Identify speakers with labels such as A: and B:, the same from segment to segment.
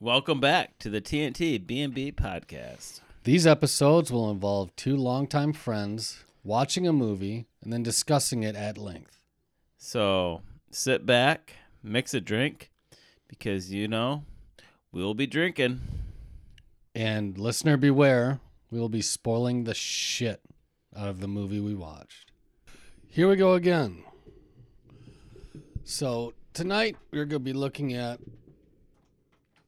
A: Welcome back to the TNT B&B podcast.
B: These episodes will involve two longtime friends watching a movie and then discussing it at length.
A: So sit back, mix a drink, because you know we'll be drinking.
B: And listener beware, we will be spoiling the shit out of the movie we watched. Here we go again. So tonight we're going to be looking at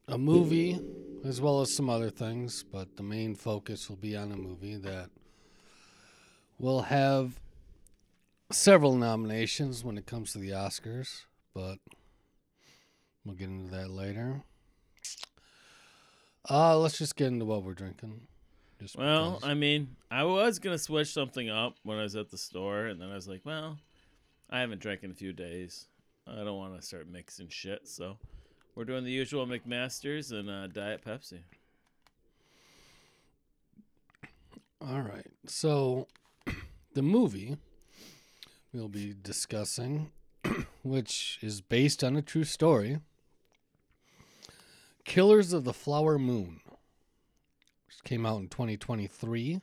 B: a movie as well as some other things, but the main focus will be on a movie that will have several nominations when it comes to the Oscars, but we'll get into that later. Uh, let's just get into what we're drinking. Just
A: Well,
B: because-
A: I mean, I was gonna switch something up when I was at the store, and then I was like, well, I haven't drank in a few days. I don't want to start mixing shit, so we're doing the usual McMaster's and uh, Diet Pepsi.
B: All right. So, the movie we'll be discussing, which is based on a true story Killers of the Flower Moon, which came out in 2023.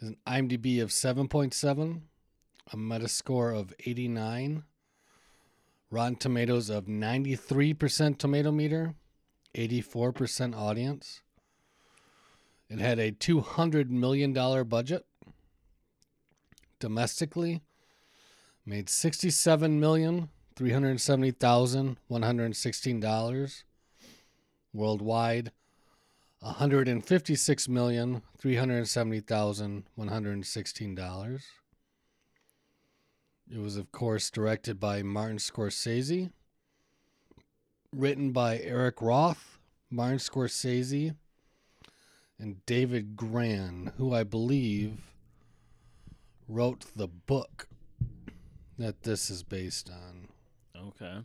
B: Has an IMDb of 7.7, a Metascore of 89, Rotten Tomatoes of 93% tomato meter, 84% audience. It had a $200 million budget domestically, made $67,370,116. Worldwide, $156,370,116. It was, of course, directed by Martin Scorsese, written by Eric Roth, Martin Scorsese, and David Grann, who I believe wrote the book that this is based on.
A: Okay.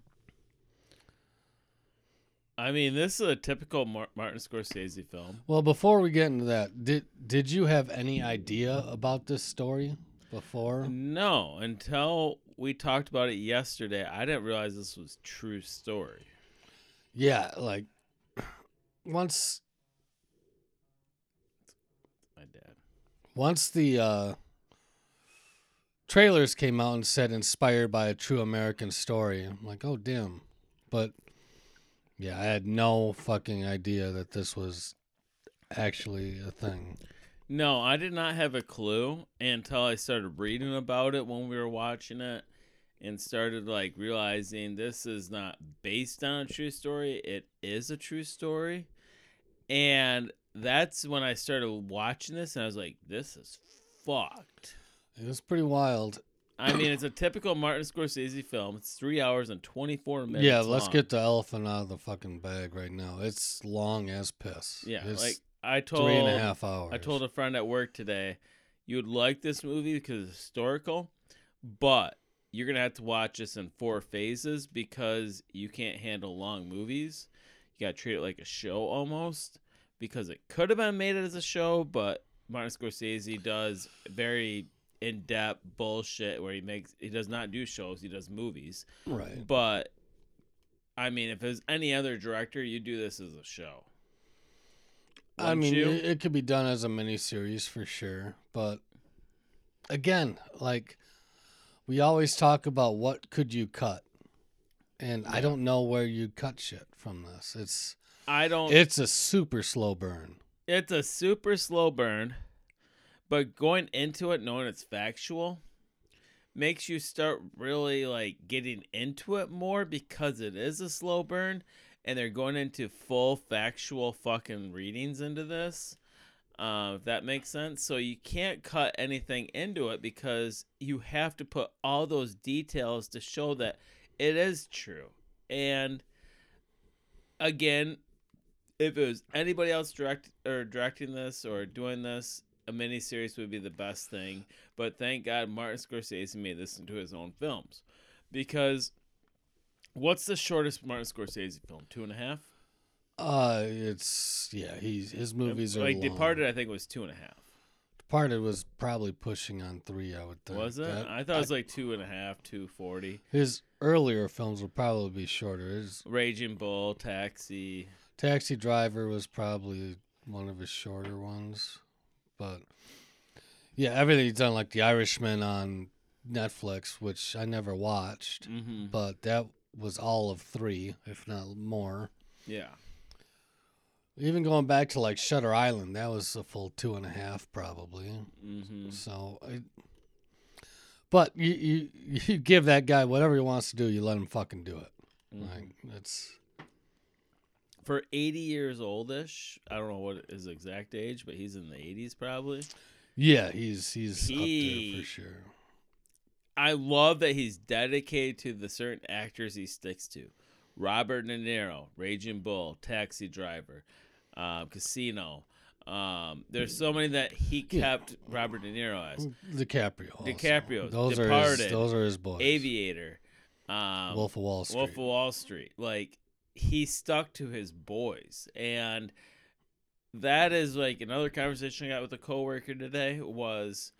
A: I mean, this is a typical Martin Scorsese film.
B: Well, before we get into that, did did you have any idea about this story before?
A: No, until we talked about it yesterday, I didn't realize this was true story.
B: Yeah, like once
A: My dad.
B: once the uh trailers came out and said inspired by a true American story, I'm like, "Oh, damn." But yeah, I had no fucking idea that this was actually a thing.
A: No, I did not have a clue until I started reading about it when we were watching it and started like realizing this is not based on a true story. It is a true story. And that's when I started watching this and I was like, this is fucked.
B: It was pretty wild.
A: I mean, it's a typical Martin Scorsese film. It's three hours and 24 minutes.
B: yeah, let's
A: long.
B: get the elephant out of the fucking bag right now. It's long as piss.
A: Yeah,
B: it's
A: like I told
B: three and a half hours.
A: I told a friend at work today, you would like this movie because it's historical, but you're gonna have to watch this in four phases because you can't handle long movies. You gotta treat it like a show almost because it could have been made as a show, but Martin Scorsese does very in-depth bullshit where he makes he does not do shows, he does movies.
B: right.
A: But I mean, if it was any other director, you do this as a show.
B: I mean,
A: you?
B: it, it could be done as a mini series for sure, but again, like we always talk about what could you cut, and I don't know where you cut shit from this. It's
A: I don't.
B: it's a super slow burn.
A: it's a super slow burn, but going into it knowing it's factual makes you start really like getting into it more because it is a slow burn and they're going into full factual fucking readings into this. Uh, if that makes sense. So you can't cut anything into it because you have to put all those details to show that it is true. And again, if it was anybody else direct or directing this or doing this, a miniseries would be the best thing. But thank God Martin Scorsese made this into his own films. Because what's the shortest Martin Scorsese film? Two and a half?
B: Uh, it's yeah. He's his movies are
A: like. Departed, I think was two and a half.
B: Departed was probably pushing on three. I would think.
A: Was it?
B: That-
A: I thought it was like two and a half, two forty.
B: his earlier films would probably be shorter. His
A: Raging Bull, Taxi.
B: Taxi Driver was probably one of his shorter ones, but yeah, everything he's done, like The Irishman on Netflix, which I never watched,
A: Mm-hmm.
B: but that was all of three, if not more.
A: Yeah.
B: Even going back to like Shutter Island, that was a full two and a half, probably.
A: Mm-hmm.
B: So, I, but you, you you give that guy whatever he wants to do, you let him fucking do it.
A: Mm-hmm.
B: Like it's
A: For eighty years oldish, I don't know what his exact age, but he's in the eighties probably.
B: yeah, he's he's up there for sure.
A: I love that he's dedicated to the certain actors he sticks to. Robert De Niro, Raging Bull, Taxi Driver, um, Casino. Um, there's so many that he
B: Yeah.
A: kept Robert De Niro as.
B: DiCaprio.
A: DiCaprio,
B: Those are his. Those are his boys.
A: Aviator, um,
B: Wolf of Wall Street.
A: Wolf of Wall Street. Like he stuck to his boys, and that is like another conversation I got with a coworker today was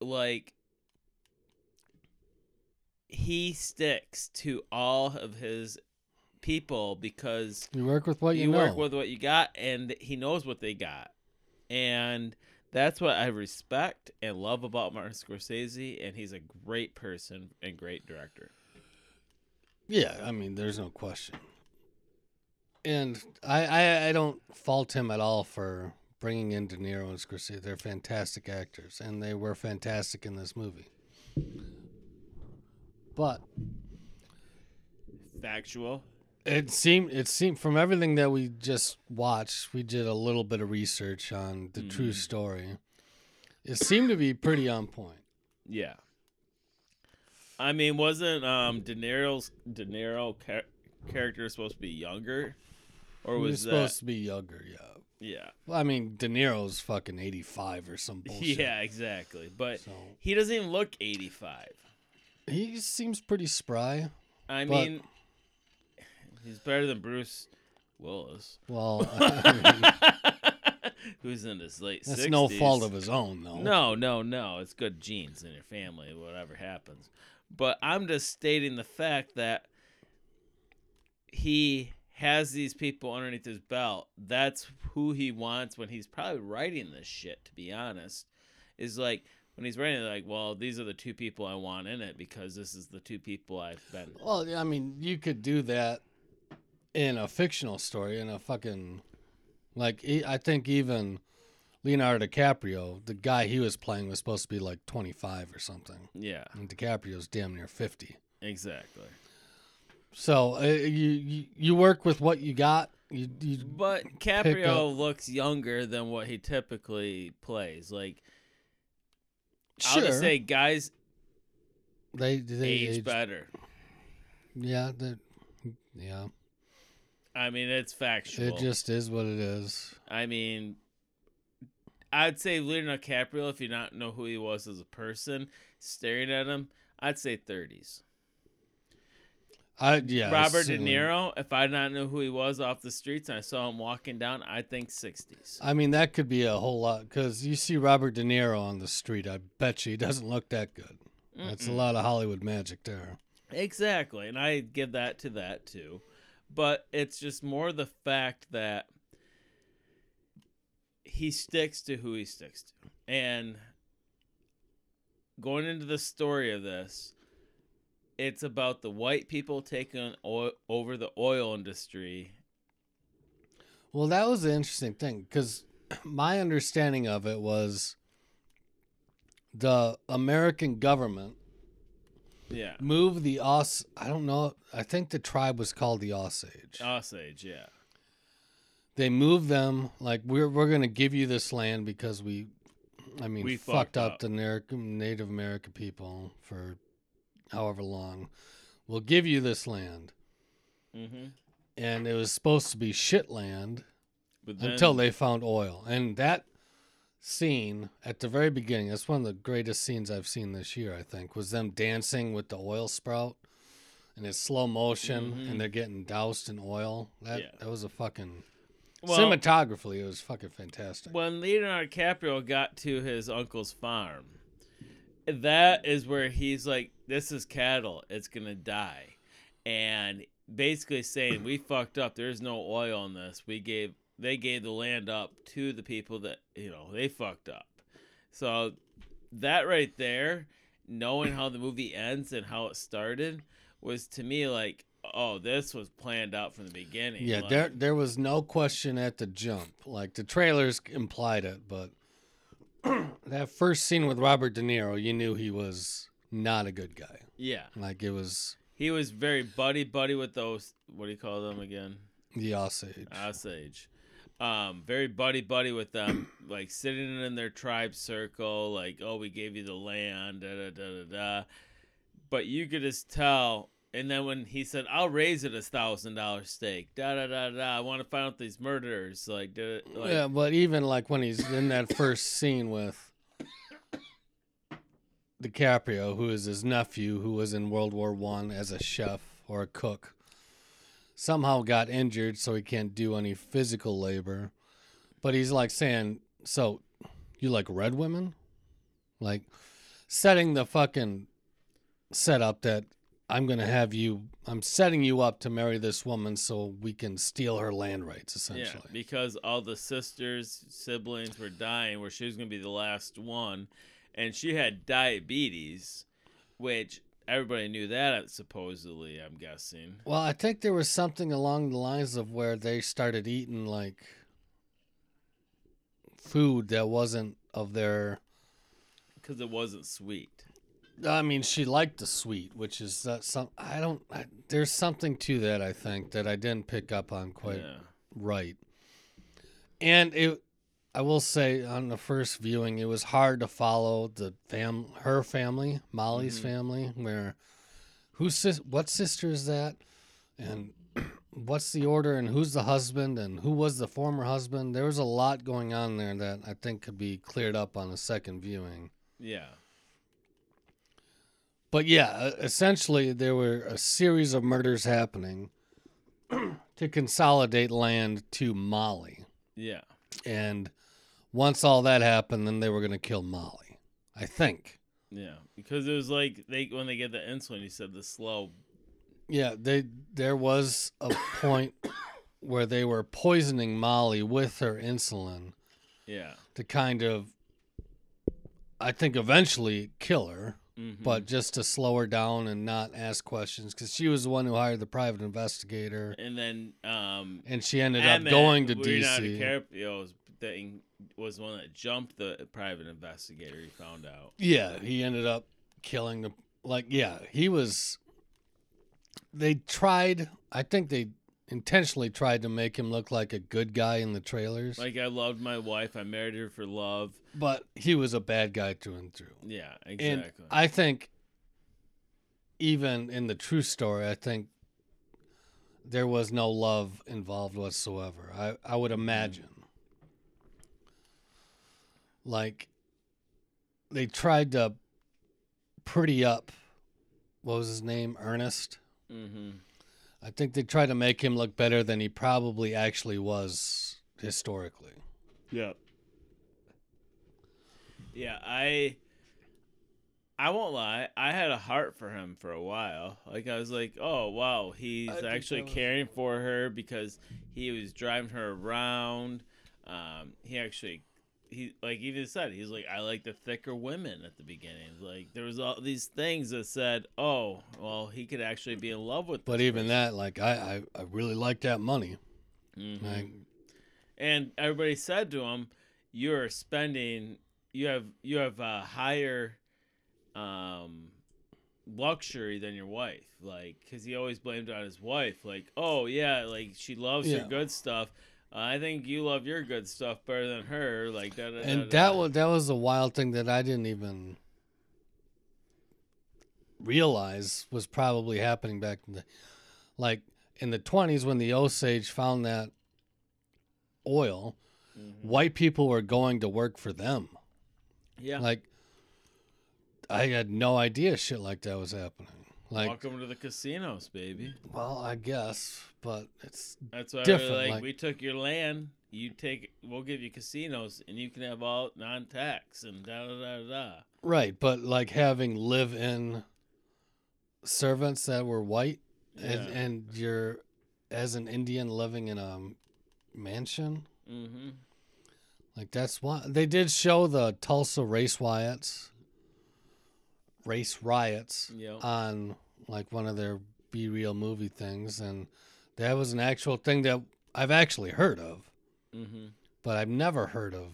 A: like he sticks to all of his people because
B: you work with what you,
A: you
B: know.
A: work with what you got and he knows what they got and that's what i respect and love about martin scorsese and he's a great person and great director
B: Yeah, I mean, there's no question. And I, I, I don't fault him at all for bringing in De Niro and Scorsese. They're fantastic actors, and they were fantastic in this movie. But
A: factual
B: it seemed, it seemed from everything that we just watched, we did a little bit of research on the true
A: Mm.
B: story. It seemed to be pretty on point.
A: yeah i mean wasn't um de niro's de niro char- character supposed to be younger or was,
B: was
A: that
B: supposed to be younger, yeah.
A: yeah
B: Well, I mean, De Niro's fucking 85 or some bullshit.
A: yeah exactly but
B: So
A: he doesn't even look 85
B: he seems pretty spry.
A: i
B: But-
A: mean he's better than bruce willis
B: Well,
A: who's in his late
B: that's
A: 60s.
B: no fault of his own, though.
A: No, no, no. It's good genes in your family, whatever happens. But I'm just stating the fact that he has these people underneath his belt. That's who he wants when he's probably writing this shit, to be honest. Is like when he's writing, like, well, these are the two people I want in it because this is the two people I've been.
B: Well, I mean, you could do that in a fictional story, in a fucking like. I think even Leonardo DiCaprio, the guy he was playing, was supposed to be like 25 or something,
A: Yeah,
B: and DiCaprio's damn near 50.
A: exactly.
B: So uh, you, you you work with what you got. You, you
A: But Caprio looks younger than what he typically plays. Like, I'll just say guys
B: they they
A: age,
B: age,
A: better.
B: yeah they, yeah.
A: I mean, it's factual.
B: It just is what it is.
A: I mean, I'd say Leonardo DiCaprio, if you not know who he was as a person, staring at him, I'd say 30s.
B: I yeah.
A: Robert De Niro, if I did not know who he was off the streets and I saw him walking down, I think 60s.
B: I mean, that could be a whole lot because you see Robert De Niro on the street. I bet you he doesn't look that good. That's a lot of Hollywood magic there.
A: Exactly, and I give that to that too. But it's just more the fact that he sticks to who he sticks to. And going into the story of this, it's about the white people taking oil, over the oil industry.
B: Well, that was the interesting thing because my understanding of it was the American government
A: Yeah.
B: moved the Os. I don't know. I think the tribe was called the Osage.
A: Osage, yeah.
B: they moved them like we're we're gonna give you this land because we, I mean,
A: We
B: fucked,
A: fucked
B: up,
A: up.
B: the Native Native American people for however long. We'll give you this land,
A: hmm
B: and it was supposed to be shit land
A: But then,
B: until they found oil. And that scene at the very beginning, that's one of the greatest scenes I've seen this year, I think, was them dancing with the oil sprout. And it's slow motion
A: Mhm.
B: and they're getting doused in oil. That
A: Yeah.
B: that was a fucking
A: Well-
B: Cinematographically, it was fucking fantastic.
A: when Leonardo DiCaprio got to his uncle's farm, that is where he's like, "This is cattle. It's gonna die," and basically saying, "We fucked up. There's no oil in this. We gave they gave the land up to the people that you know they fucked up." So that right there, knowing how the movie ends and how it started, was to me like, "Oh, this was planned out from the beginning."
B: Yeah,
A: Like,
B: there there was no question at the jump. Like the trailers implied it, but that first scene with Robert De Niro, you knew he was not a good guy.
A: yeah.
B: Like it was
A: He was very buddy buddy with those. What do you call them again?
B: the Osage.
A: Osage. Um, very buddy buddy with them, like sitting in their tribe circle, like, oh, we gave you the land, da da da da da. But you could just tell. And then when he said, "I'll raise it a thousand dollar stake," da da da da. I want to find out these murderers, like, da, like
B: yeah, but even like when he's in that first scene with DiCaprio, who is his nephew, who was in World War One as a chef or a cook, somehow got injured, so he can't do any physical labor. But he's like saying, "So, you like red women?" Like setting the fucking setup that I'm gonna have you. I'm setting you up to marry this woman so we can steal her land rights, essentially.
A: Yeah,
B: essentially.
A: because all the sisters, siblings were dying, where she was going to be the last one, and she had diabetes, which everybody knew that supposedly. I'm guessing.
B: Well, I think there was something along the lines of where they started eating like food that wasn't of their.
A: because it wasn't sweet.
B: I mean, she liked the sweet, which is uh, some. I don't. I, there's something to that. I think that I didn't pick up on quite
A: yeah.
B: right. And it, I will say, on the first viewing, it was hard to follow the fam, her family, Molly's
A: Mhm.
B: family, where, who's sis, what sister is that, and what's the order, and who's the husband, and who was the former husband. There was a lot going on there that I think could be cleared up on a second viewing.
A: Yeah.
B: But yeah, essentially there were a series of murders happening to consolidate land to Molly.
A: Yeah.
B: And once all that happened, then they were going to kill Molly. I think.
A: Yeah. Because it was like they when they get the insulin, you said the slow.
B: Yeah, they there was a point where they were poisoning Molly with her insulin
A: Yeah.
B: to kind of I think eventually kill her,
A: Mhm.
B: but just to slow her down and not ask questions cuz she was the one who hired the private investigator
A: and then um,
B: and she ended
A: Emmett,
B: up going to DC.
A: Thing was the one that jumped the private investigator. He found out.
B: Yeah, he ended up killing the like yeah, he was they tried I think they intentionally tried to make him look like a good guy in the trailers.
A: Like I loved my wife. I married her for love.
B: but he was a bad guy through and through.
A: Yeah.
B: And
A: Exactly.
B: I think even in the true story, I think there was no love involved whatsoever. I, I would imagine. Like they tried to pretty up what was his name? Ernest.
A: mm-hmm.
B: I think they tried to make him look better than he probably actually was historically.
A: Yeah. Yeah, I I won't lie. I had a heart for him for a while. Like I was like, "Oh, wow, he's
B: I
A: actually
B: was-
A: caring for her because he was driving her around. Um, he actually he like even said he's like I like the thicker women at the beginning. Like there was all these things that said, "Oh, well, he could actually be in love with."
B: But even
A: person.
B: that, like I, I, I really like that money.
A: Mhm.
B: Like,
A: and everybody said to him, "You're spending. You have you have a higher um, luxury than your wife." Like, because he always blamed it on his wife. Like, "Oh yeah, like she loves your good stuff. I think you love your good stuff better than her." Like da,
B: and that was that was a wild thing that I didn't even realize was probably happening back in the like in the 20s when the Osage found that oil
A: Mhm.
B: white people were going to work for them
A: yeah,
B: like I had no idea shit like that was happening Like,
A: Welcome to the casinos, baby.
B: well, I guess, but it's
A: That's why
B: Different,
A: like,
B: like-
A: we took your land. You take, we'll give you casinos, and you can have all non-tax and da da da da.
B: right. But like having live-in servants that were white, and, and you're as an Indian living in a mansion.
A: Mm-hmm.
B: Like that's why they did show the Tulsa race riots, race riots
A: Yep.
B: on like one of their be real movie things, and that was an actual thing that I've actually heard of,
A: mm-hmm.
B: but I've never heard of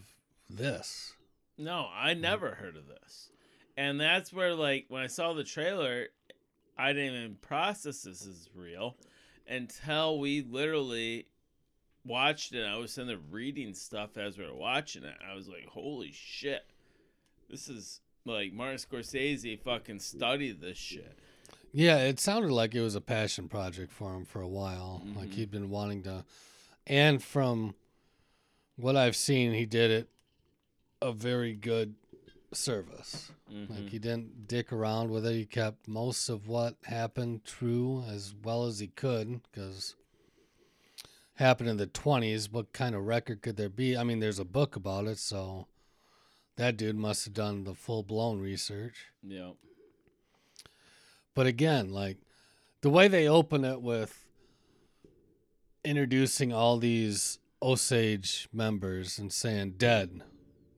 B: this.
A: No, I never heard of this. And that's where, like, when I saw the trailer, I didn't even process this as real until we literally watched it. I was sitting there reading stuff as we were watching it. I was like, holy shit. This is like Martin Scorsese fucking studied this shit.
B: Yeah, it sounded like it was a passion project for him for a while.
A: Mhm.
B: Like he'd been wanting to, and from what I've seen, he did it a very good service.
A: Mhm.
B: Like he didn't dick around with it. He kept most of what happened true as well as he could because happened in the 20s. What kind of record could there be? I mean, there's a book about it, so that dude must have done the full blown research.
A: yeah.
B: But again, like the way they open it with introducing all these Osage members and saying dead,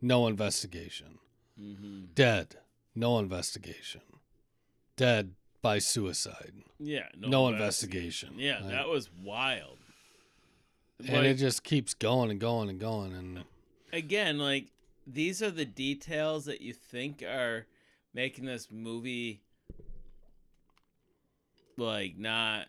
B: no investigation.
A: Mm-hmm.
B: Dead, no investigation. Dead by suicide,
A: Yeah.
B: no, investigation.
A: Yeah,
B: Like,
A: that was wild.
B: and
A: Like-
B: it just keeps going and going and going. And
A: again, like these are the details that you think are making this movie like not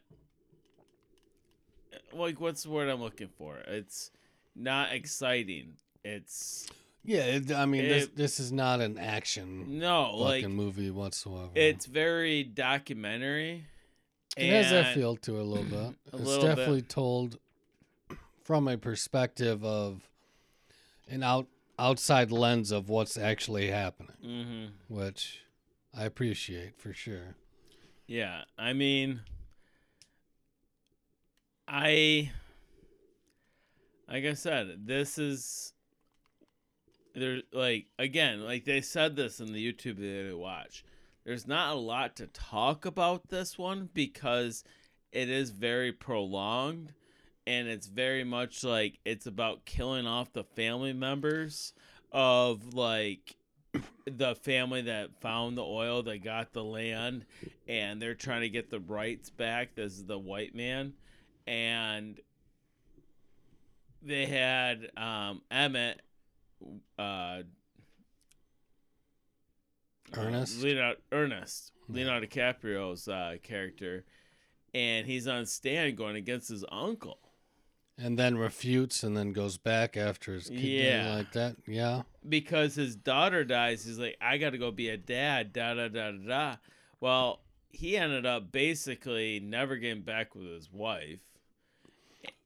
A: like what's the word I'm looking for? It's not exciting. It's
B: yeah, it, I mean, this
A: It-
B: this is not an action
A: no like
B: movie whatsoever.
A: it's very documentary.
B: It has that feel to it a little bit.
A: A
B: it's
A: little bit.
B: definitely told from a perspective of an out outside lens of what's actually happening,
A: Mhm.
B: which I appreciate for sure.
A: Yeah, I mean, I, like I said, this is there. Like again, like they said this in the YouTube video watch. There's not a lot to talk about this one because it is very prolonged, and it's very much like it's about killing off the family members of like the family that found the oil that got the land and they're trying to get the rights back. This is the white man. And they had um emmett uh
B: Ernest?
A: leonardo ernest. Leonardo dicaprio's uh character. And he's on stand going against his uncle
B: And then refutes and then goes back after his kid
A: Yeah.
B: like that. Yeah.
A: because his daughter dies. He's like, I got to go be a dad. Da da da da da. Well, he ended up basically never getting back with his wife,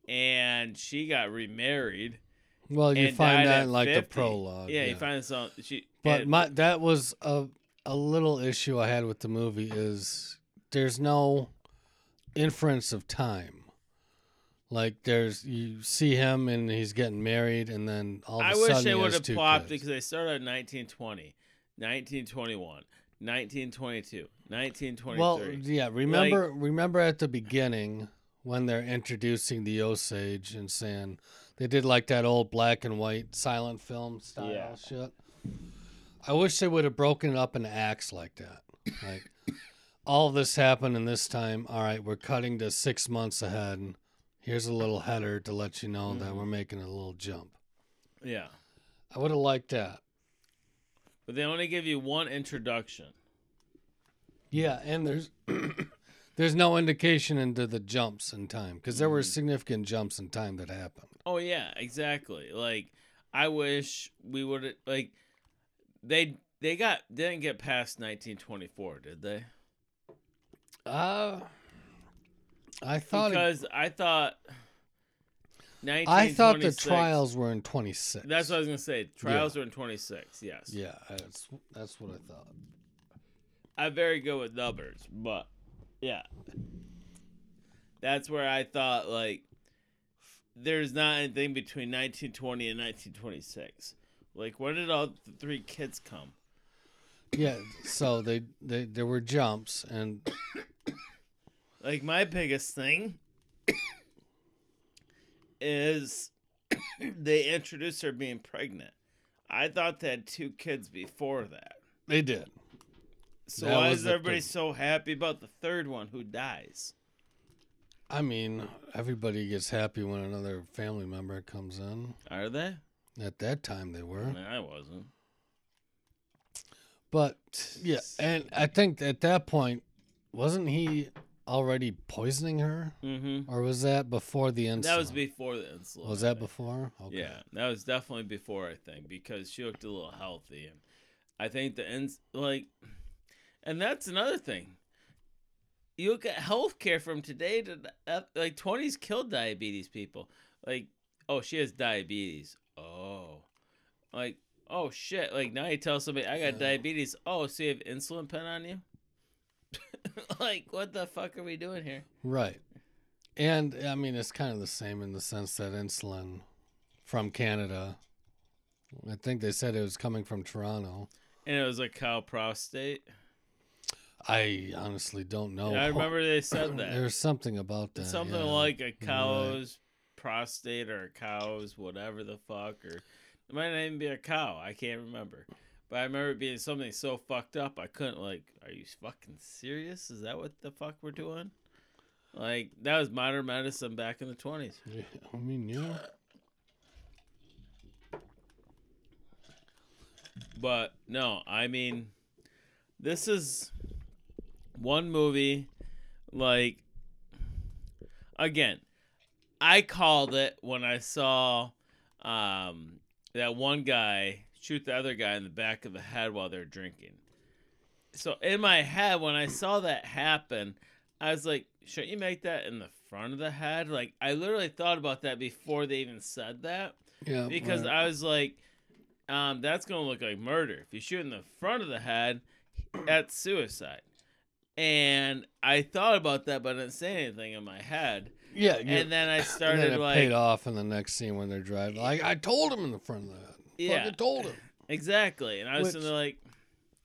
A: and she got remarried.
B: Well, you find that in like
A: 50.
B: the prologue.
A: Yeah, you find this on she.
B: But my that was a a little issue I had with the movie is there's no inference of time. Like there's you see him and he's getting married and then all of a
A: I
B: sudden I
A: wish they
B: he
A: would
B: has
A: have
B: two
A: plopped it
B: kids.
A: because they started in 1920, 1921, 1922, 1923.
B: Well, yeah, remember remember at the beginning when they're introducing the Osage and saying they did like that old black and white silent film style
A: Yeah.
B: shit. I wish they would have broken it up into acts like that. Like all of this happened in this time. All right, we're cutting to six months ahead. Here's a little header to let you know that
A: Mhm.
B: we're making a little jump.
A: yeah,
B: I would have liked that.
A: but they only give you one introduction.
B: Yeah, and there's there's no indication into the jumps in time because there were
A: Mhm.
B: significant jumps in time that happened.
A: Oh yeah, exactly. Like I wish we would like they they got didn't get past 1924, did they?
B: Uh I thought it-
A: because I thought
B: I thought the trials were in 26.
A: That's what I was gonna say. Trials were in 26. Yes.
B: Yeah, that's that's what I thought.
A: I'm very good with numbers, but Yeah. That's where I thought like there's not anything between 1920 and 1926. Like when did all the three kids come?
B: Yeah, so they, they there were jumps and
A: Like my biggest thing is they introduced her being pregnant. I thought they had two kids before that.
B: they did.
A: So
B: That
A: why
B: was
A: is
B: the
A: everybody
B: thing.
A: so happy about the third one who dies?
B: I mean, everybody gets happy when another family member comes in.
A: Are they?
B: At that time, they were.
A: I wasn't.
B: But yeah, and I think at that point, wasn't he already poisoning her,
A: Mm-hmm.
B: or was that before the insulin?
A: That was before the insulin.
B: Was that before? Okay.
A: Yeah, that was definitely before I think because she looked a little healthy, and I think the ins like, and that's another thing. You look at healthcare from today to the- like twenties killed diabetes people. Like, oh, she has diabetes. Oh, like oh shit. Like now you tell somebody I got
B: Yeah.
A: diabetes. Oh, so you have insulin pen on you? like what the fuck are we doing here?
B: Right. And I mean, it's kind of the same in the sense that insulin from Canada. I think they said it was coming from Toronto.
A: And it was a cow prostate.
B: I honestly don't know.
A: Yeah, I remember they said that.
B: There's something about that.
A: something
B: yeah.
A: like a cow's prostate or a cow's whatever the fuck or it might not even be a cow i can't remember but i remember it being something so fucked up i couldn't like are you fucking serious is that what the fuck we're doing like that was modern medicine back in the 20s
B: Yeah, I mean, yeah.
A: But no, I mean, this is one movie. Like, again, I called it when I saw um, that one guy shoot the other guy in the back of the head while they're drinking. So in my head, when I saw that happen, I was like, "Shouldn't you make that in the front of the head?" Like, I literally thought about that before they even said that
B: Yeah.
A: because
B: right.
A: I was like, um, that's gonna look like murder. If you shoot in the front of the head, that's suicide. And I thought about that, but I didn't say anything in my head.
B: yeah,
A: And then I started
B: and then it
A: like,
B: paid off in the next scene when they're driving. Like I told him in the front of the head.
A: Yeah.
B: I told him.
A: exactly. And I was
B: Which-
A: like,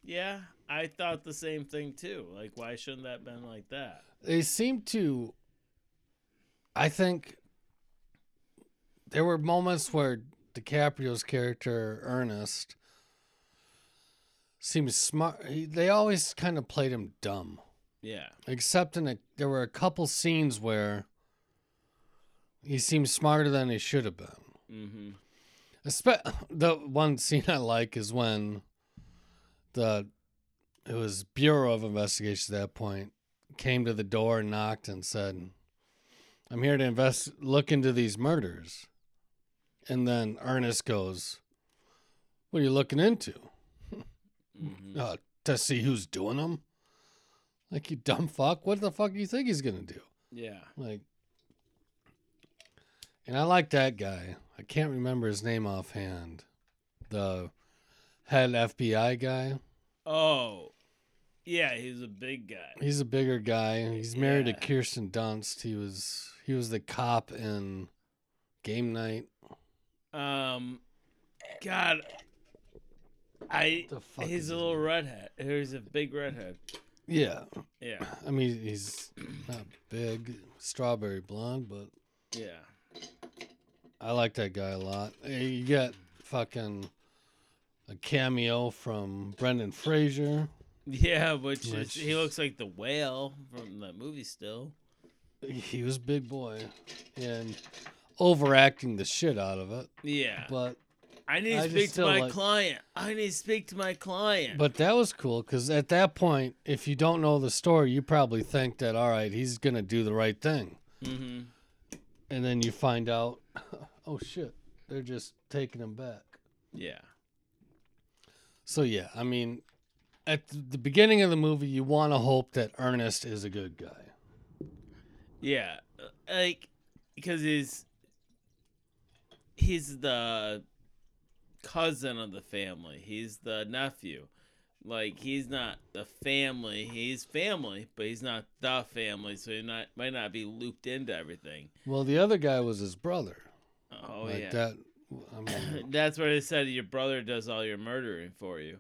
A: yeah, I thought the same thing too. Like, why shouldn't that been like that?
B: They seem to. I think there were moments where DiCaprio's character Ernest seems smart. He, they always kind of played him dumb.
A: Yeah.
B: except in a there were a couple scenes where he seemed smarter than he should have been.
A: Mm-hmm.
B: The one scene I like is when the it was Bureau of Investigation at that point came to the door and knocked and said, "I'm here to invest look into these murders." And then Ernest goes, "What are you looking into?
A: Mm-hmm.
B: Uh, to see who's doing them?" Like you dumb fuck. What the fuck do you think he's gonna do?
A: Yeah.
B: Like, and I like that guy. I can't remember his name offhand. The head FBI guy.
A: Oh. Yeah, he's a big guy.
B: He's a bigger guy. He's married
A: Yeah.
B: to Kirsten Dunst. He was he was the cop in Game Night.
A: Um, God, I
B: The fuck
A: he's a little
B: name?
A: redhead. He's a big redhead.
B: Yeah,
A: Yeah,
B: I mean he's not big, strawberry blonde, but
A: yeah.
B: I like that guy a lot. You get fucking a cameo from Brendan Fraser.
A: Yeah, which, is, he looks like the whale from that movie still.
B: He was big boy and overacting the shit out of it.
A: Yeah.
B: But
A: I need to
B: I
A: speak to my
B: like-
A: client. I need to speak to my client.
B: but that was cool because at that point, if you don't know the story, you probably think that all right, he's gonna do the right thing,
A: hmm
B: and then you find out, oh shit, they're just taking him back.
A: Yeah.
B: So yeah, I mean, at the beginning of the movie, you want to hope that Ernest is a good guy.
A: Yeah. uh, Like, because he's he's the cousin of the family. He's the nephew. Like he's not the family. He's family, but he's not the family, so he not might not be looped into everything.
B: Well, the other guy was his brother.
A: Oh
B: like
A: yeah.
B: that. I mean,
A: That's where they said your brother does all your murdering for you.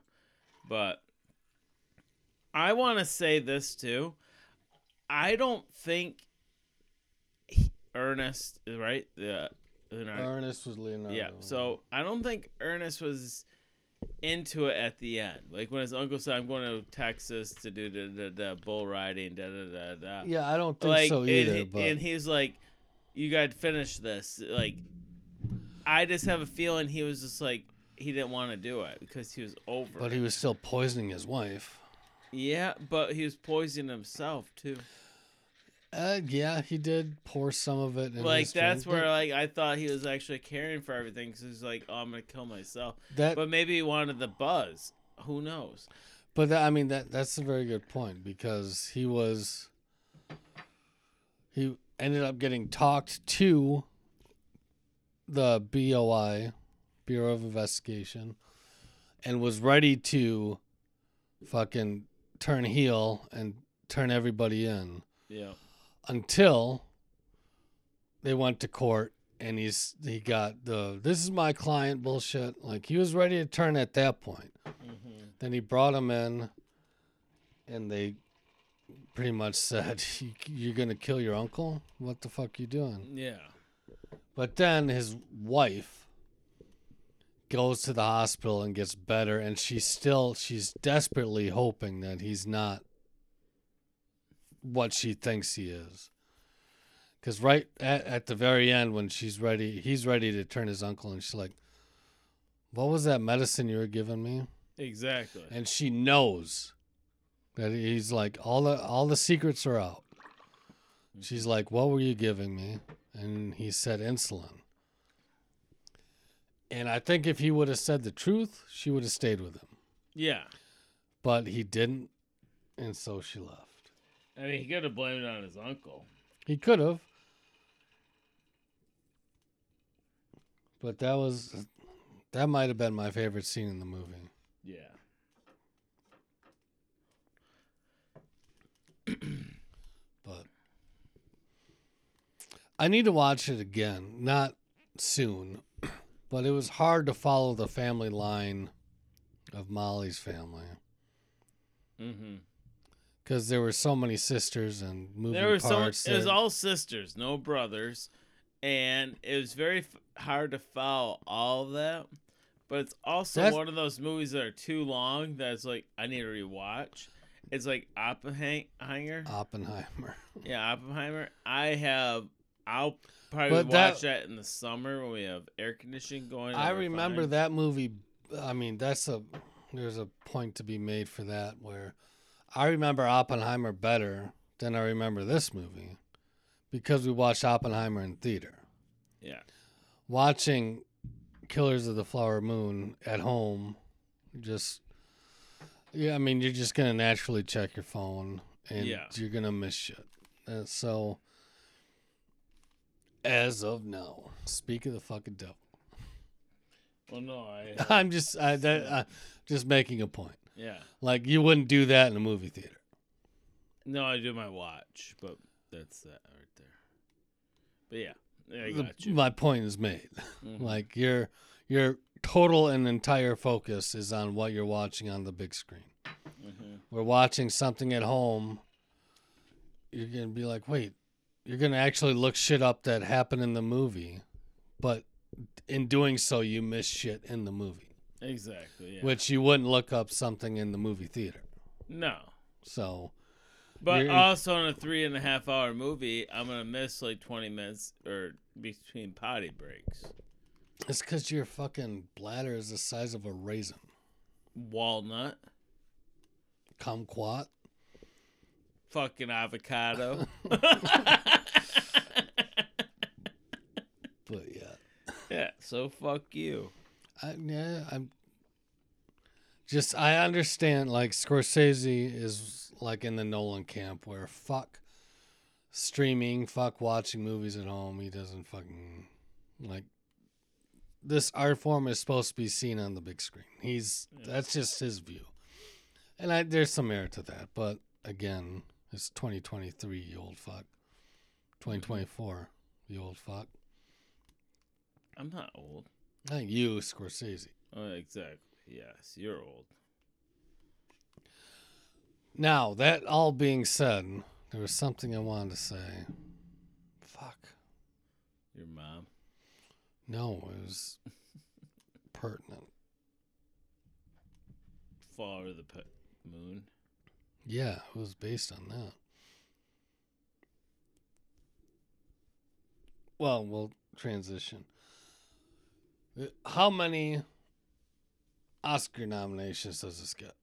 A: But I want to say this too. I don't think he- Ernest, right? Yeah. Leonardo-
B: Ernest was Leonardo.
A: yeah. So I don't think Ernest was into it at the end. Like when his uncle said, "I'm going to Texas to do the, bull riding," da da da da.
B: Yeah, I don't think
A: like
B: so
A: and
B: either.
A: he-
B: but
A: and he's like, "You got to finish this." Like, I just have a feeling he was just like he didn't want to do it because he was over.
B: but
A: it.
B: he was still poisoning his wife.
A: yeah, but he was poisoning himself too.
B: Uh, yeah, he did pour some of it. In
A: like that's
B: drink,
A: where like I thought he was actually caring for everything because he's like, "Oh, I'm gonna kill myself,"
B: that.
A: but maybe he wanted the buzz. Who knows?
B: But that, I mean that that's a very good point because he was he ended up getting talked to the BOI Bureau of Investigation and was ready to fucking turn heel and turn everybody in
A: Yeah.
B: until they went to court and he's he got the this is my client bullshit like he was ready to turn at that point
A: hmm
B: then he brought him in, and they pretty much said, "You- "You're gonna kill your uncle? What the fuck are you doing?"
A: Yeah.
B: But then his wife goes to the hospital and gets better, and she's still she's desperately hoping that he's not what she thinks he is. Because right at, at the very end, when she's ready, he's ready to turn his uncle, and she's like, "What was that medicine you were giving me?"
A: Exactly.
B: and she knows that he's like all the all the secrets are out. She's like, "What were you giving me?" And he said insulin. And I think if he would have said the truth, she would have stayed with him.
A: yeah.
B: But he didn't, and so she left.
A: I mean, he could have blamed it on his uncle.
B: He could have. But that was that might have been my favorite scene in the movie.
A: Yeah.
B: but I need to watch it again. Not soon, but it was hard to follow the family line of Molly's family
A: Mm-hmm.
B: because there were so many sisters and moving
A: There so
B: parts.
A: it was all sisters, no brothers, and it was very f- hard to follow all of that. But it's also
B: That's-
A: one of those movies that are too long that it's like I need to rewatch. It's like Oppenheimer.
B: Oppenheimer.
A: Yeah, Oppenheimer. I have. I'll probably
B: But that-
A: watch that in the summer when we have air conditioning going. and
B: I
A: we're
B: remember
A: fine.
B: that movie. I mean, that's a there's a point to be made for that where I remember Oppenheimer better than I remember this movie because we watched Oppenheimer in theater.
A: Yeah.
B: watching Killers of the Flower Moon at home, just yeah, I mean, you're just gonna naturally check your phone and
A: Yeah.
B: you're gonna miss shit. And so, as of now, speak of the fucking devil.
A: Well, no, I.
B: I'm just I, that, uh, just making a point.
A: yeah.
B: Like you wouldn't do that in a movie theater.
A: No, I do my watch, but that's that right there. But yeah, I
B: The-
A: got you.
B: my point is made.
A: Mhm.
B: Like your your total and entire focus is on what you're watching on the big screen.
A: Mhm.
B: we're watching something at home, you're gonna be like, wait, you're gonna actually look shit up that happened in the movie, but in doing so, you miss shit in the movie,
A: Exactly. Yeah.
B: which you wouldn't look up something in the movie theater.
A: no.
B: So
A: But also in a three and a half hour movie, I'm gonna miss like 20 minutes or between potty breaks.
B: it's because your fucking bladder is the size of a raisin.
A: Walnut,
B: Kumquat.
A: fucking avocado.
B: But yeah,
A: yeah. So fuck you.
B: I, yeah, I'm just I understand like Scorsese is like in the Nolan camp where fuck streaming, fuck watching movies at home. He doesn't fucking like this art form is supposed to be seen on the big screen. He's
A: Yeah.
B: that's just his view. And I, there's some merit to that, but again, it's 2023, you old fuck. 2024, you old fuck.
A: I'm not old.
B: Not you, Scorsese.
A: Oh, exactly. Yes, you're old.
B: Now, that all being said, there was something I wanted to say. Fuck.
A: Your mom.
B: No, it was pertinent.
A: Fall over the pe- moon.
B: Yeah, it was based on that. Well, we'll transition. How many Oscar nominations does this get?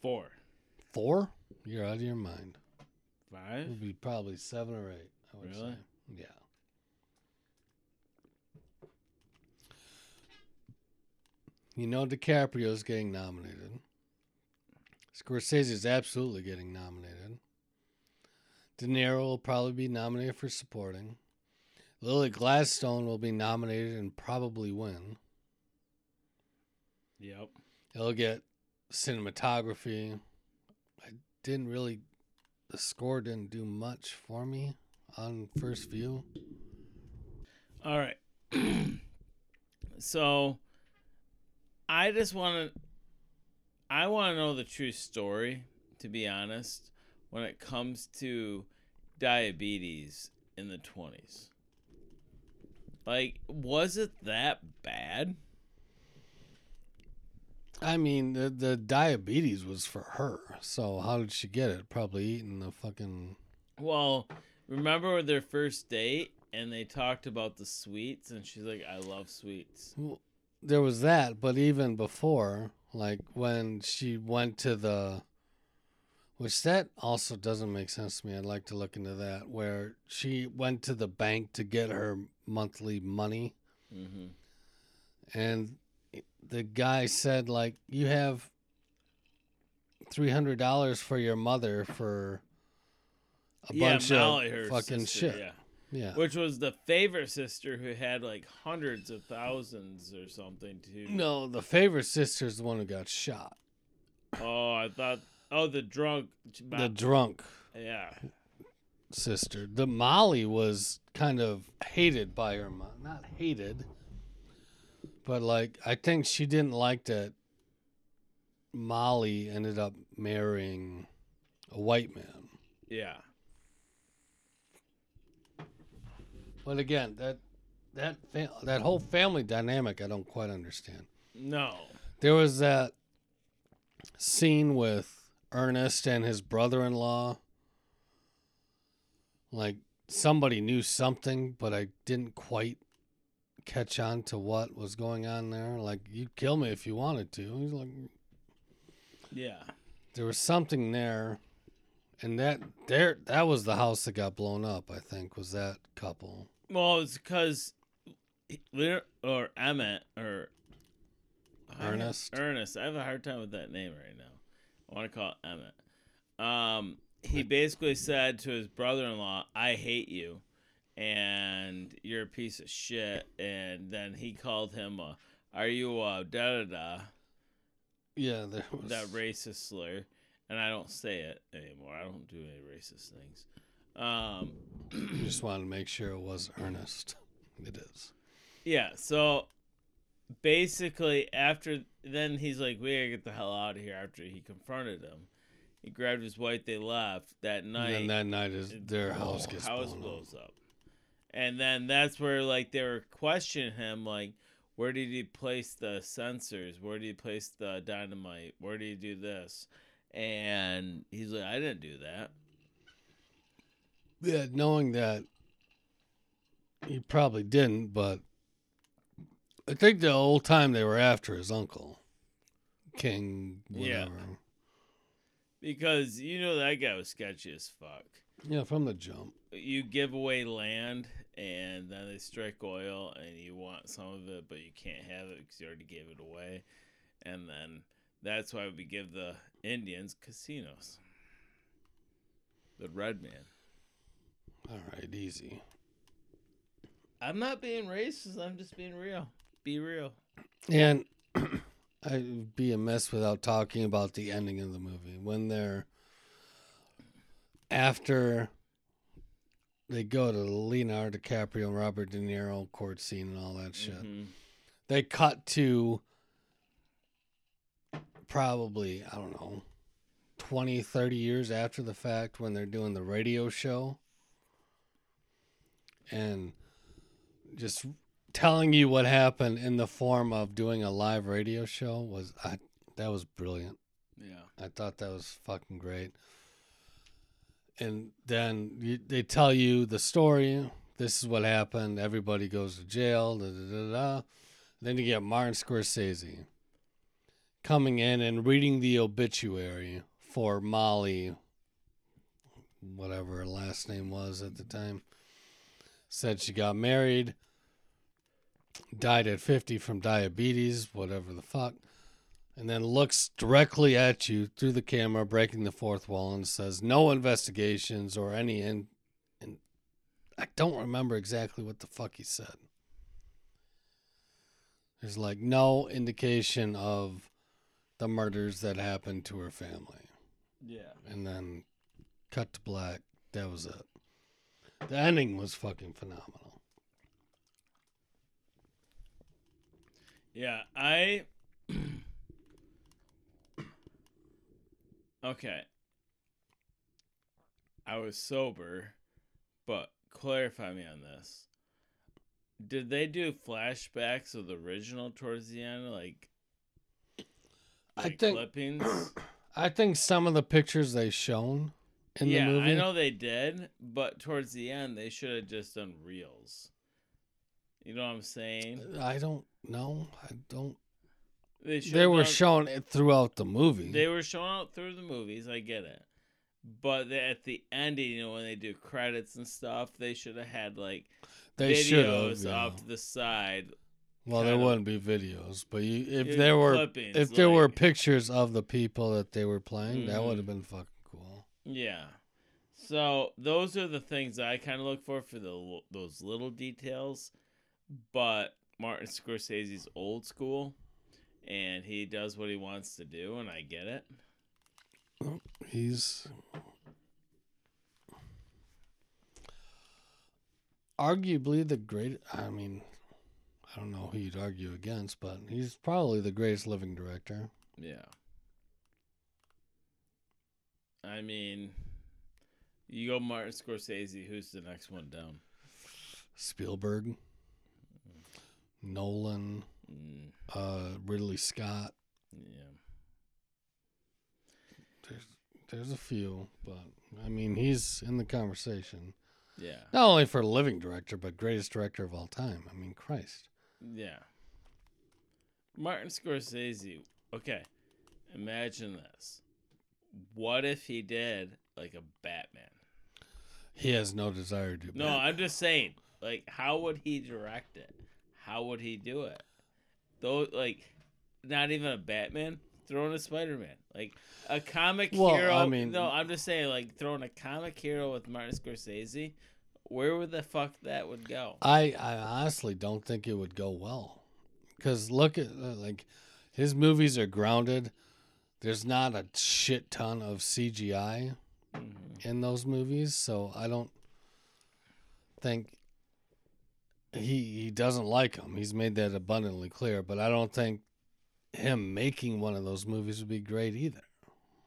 A: Four.
B: Four? You're out of your mind. Five? It
A: Five?
B: would be probably seven or eight. I would
A: Really?
B: say. Yeah. You know DiCaprio's getting nominated. Scorsese's absolutely getting nominated. De Niro will probably be nominated for supporting. Lily Gladstone will be nominated and probably win.
A: Yep.
B: He'll get cinematography. I didn't really, the score didn't do much for me on first view.
A: All right. so I just want to I want to know the true story to be honest when it comes to diabetes in the 20s. Like was it that bad?
B: I mean, the, the diabetes was for her. So how did she get it? Probably eating the fucking.
A: Well, remember their first date and they talked about the sweets and she's like I love sweets.
B: Well, There was that, but even before, like when she went to the. Which that also doesn't make sense to me. I'd like to look into that. Where she went to the bank to get her monthly money.
A: Mhm.
B: and the guy said like you have three hundred dollars for your mother for a
A: Yeah,
B: bunch
A: Molly,
B: of fucking
A: sister,
B: shit.
A: Yeah.
B: Yeah.
A: Which was the favorite sister who had like hundreds of thousands or something too.
B: No, the favorite sister's the one who got shot.
A: Oh, I thought. Oh, the drunk.
B: The drunk
A: yeah.
B: Sister. The Molly was kind of hated by her mom. Not hated, but like I think she didn't like that Molly ended up marrying a white man.
A: Yeah.
B: But again, that that fa- that whole family dynamic, I don't quite understand.
A: No.
B: There was that scene with Ernest and his brother-in-law. Like somebody knew something, but I didn't quite catch on to what was going on there. Like you'd kill me if you wanted to. He's like,
A: Yeah.
B: there was something there, and that there that was the house that got blown up. I think was that couple.
A: Well, it's because or Emmett or
B: Ernest?
A: Ernest. I have a hard time with that name right now. I want to call it Emmett. Um, he basically said to his brother-in-law, "I hate you, and you're a piece of shit." And then he called him a, "Are you a da da da?"
B: Yeah, there was
A: That racist slur, and I don't say it anymore. I don't do any racist things. Um,
B: Just wanted to make sure it was earnest. It is.
A: Yeah, so basically after then he's like, We gotta get the hell out of here after he confronted him. He grabbed his wife, they left that
B: And
A: night.
B: then that night is their house gets
A: house
B: blown up.
A: blows up. And then that's where like they were questioning him like where did he place the sensors? Where did he place the dynamite? Where did he do this? And he's like, I didn't do that.
B: Yeah, knowing that he probably didn't, but I think the whole time they were after his uncle, King,
A: Yeah. Because you know that guy was sketchy as fuck.
B: Yeah, from the jump.
A: you give away land and then they strike oil and you want some of it but you can't have it because you already gave it away and then that's why we give the indians casinos the red man
B: All right, easy.
A: i'm not being racist i'm just being real be real
B: And I'd be amiss without talking about the ending of the movie when they're after they go to Leonardo DiCaprio and Robert De Niro court scene and all that shit.
A: Mhm.
B: They cut to probably, I don't know, 20, 30 years after the fact when they're doing the radio show and just telling you what happened in the form of doing a live radio show was I that was brilliant.
A: Yeah.
B: I thought that was fucking great. And then you, they tell you the story. This is what happened. Everybody goes to jail. Da, da, da, da. Then you get Martin Scorsese coming in and reading the obituary for Molly, whatever her last name was at the time. Said she got married, died at 50 from diabetes, whatever the fuck and then looks directly at you through the camera, breaking the fourth wall, and says, "No investigations or any." In, and I don't remember exactly what the fuck he said. There's like no indication of the murders that happened to her family,
A: Yeah.
B: and then cut to black. That was it. The ending was fucking phenomenal.
A: Yeah, I. okay. I was sober, but clarify me on this. Did they do flashbacks of the original towards the end, like?
B: I think-
A: clippings.
B: I think some of the pictures they shown in
A: yeah,
B: the movie.
A: I know they did, but towards the end they should have just done reels. You know what I'm saying?
B: I don't know. I don't.
A: They
B: They were showing it throughout the movie.
A: They were showing out through the movies. I get it, but they, at the ending, you know, when they do credits and stuff, they should have had like
B: They should have.
A: videos
B: yeah.
A: off to the side.
B: Well, there
A: of-
B: wouldn't be videos, but you, if there were
A: clippings,
B: if there were pictures of the people that they were playing, that mm-hmm.
A: would
B: have been fucking cool.
A: Yeah. So those are the things I kind of look for for the those little details, but Martin Scorsese's old school, and he does what he wants to do, and I get it.
B: He's arguably the great. I mean, I don't know who you'd argue against, but he's probably the greatest living director.
A: Yeah. I mean, you go Martin Scorsese. Who's the next one down?
B: Spielberg, Nolan,
A: Mm,
B: uh, Ridley Scott.
A: yeah.
B: There's there's a few, but I mean he's in the conversation.
A: Yeah.
B: Not only for living director, but greatest director of all time. I mean, Christ.
A: Yeah. Martin Scorsese. Okay. Imagine this. What if he did like a Batman?
B: He has no desire to.
A: No, I'm just saying. Like, how would he direct it? How would he do it? Though, like, not even a Batman. Throwing a Spider Man, like a comic
B: Well,
A: hero.
B: I mean-
A: no, I'm just saying, like throwing a comic hero with Martin Scorsese. Where would the fuck that would go?
B: I I honestly don't think it would go well, because look at uh, like his movies are grounded. There's not a shit ton of CGI
A: Mhm.
B: in those movies, so I don't think he he doesn't like them. He's made that abundantly clear, but I don't think him making one of those movies would be great either.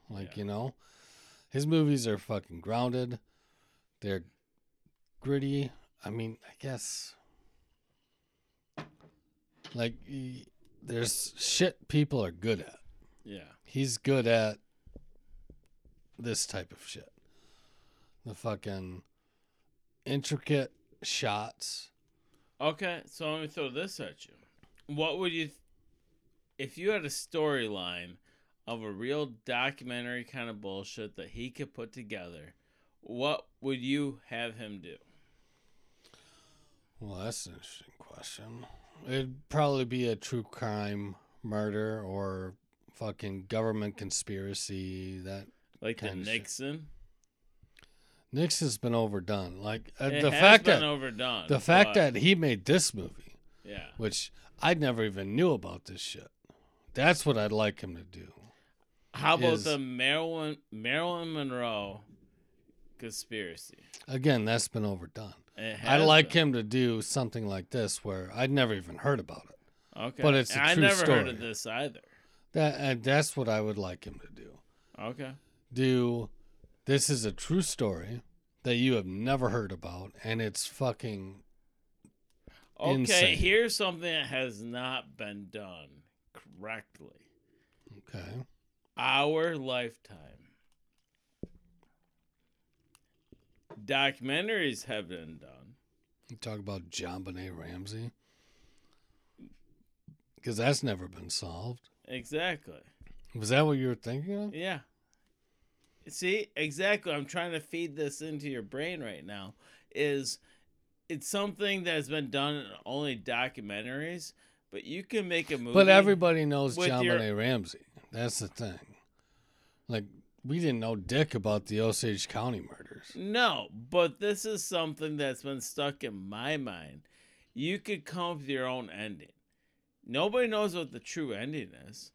B: Like,
A: Yeah.
B: you know, his movies are fucking grounded. They're gritty. I mean, I guess like he, there's shit people are good at.
A: Yeah.
B: He's good at this type of shit. The fucking intricate shots.
A: Okay, so let me throw this at you. What would you, th- if you had a storyline of a real documentary kind of bullshit that he could put together, what would you have him do?
B: Well, that's an interesting question. It'd probably be a true crime murder or fucking government conspiracy. That
A: Like the. Nixon?
B: Nixon's been overdone. Like uh, the fact
A: been
B: that
A: overdone.
B: the fact
A: but-
B: that he made this movie,
A: yeah,
B: which I never even knew about this shit. That's what I'd like him to do.
A: How about
B: is-
A: the Marilyn Marilyn Monroe conspiracy?
B: Again, that's been overdone. I'd like
A: been.
B: him to do something like this where I'd never even heard about it.
A: Okay,
B: but it's a
A: I
B: true
A: never heard of this either.
B: That uh, that's what I would like him to do.
A: Okay,
B: Do this is a true story that you have never heard about, and it's fucking
A: okay.
B: Insane.
A: Here's something that has not been done correctly.
B: okay.
A: Our lifetime. Documentaries have been done.
B: You talk about JonBenét Ramsey because that's never been solved.
A: Exactly.
B: Was that what you were thinking of?
A: Yeah. See, exactly. I'm trying to feed this into your brain right now. Is it's something that's been done in only documentaries, but you can make a movie.
B: But everybody knows John
A: your-
B: Benet Ramsey. That's the thing. Like we didn't know dick about the Osage County murders.
A: No, but this is something that's been stuck in my mind. You could come up with your own ending. Nobody knows what the true ending is.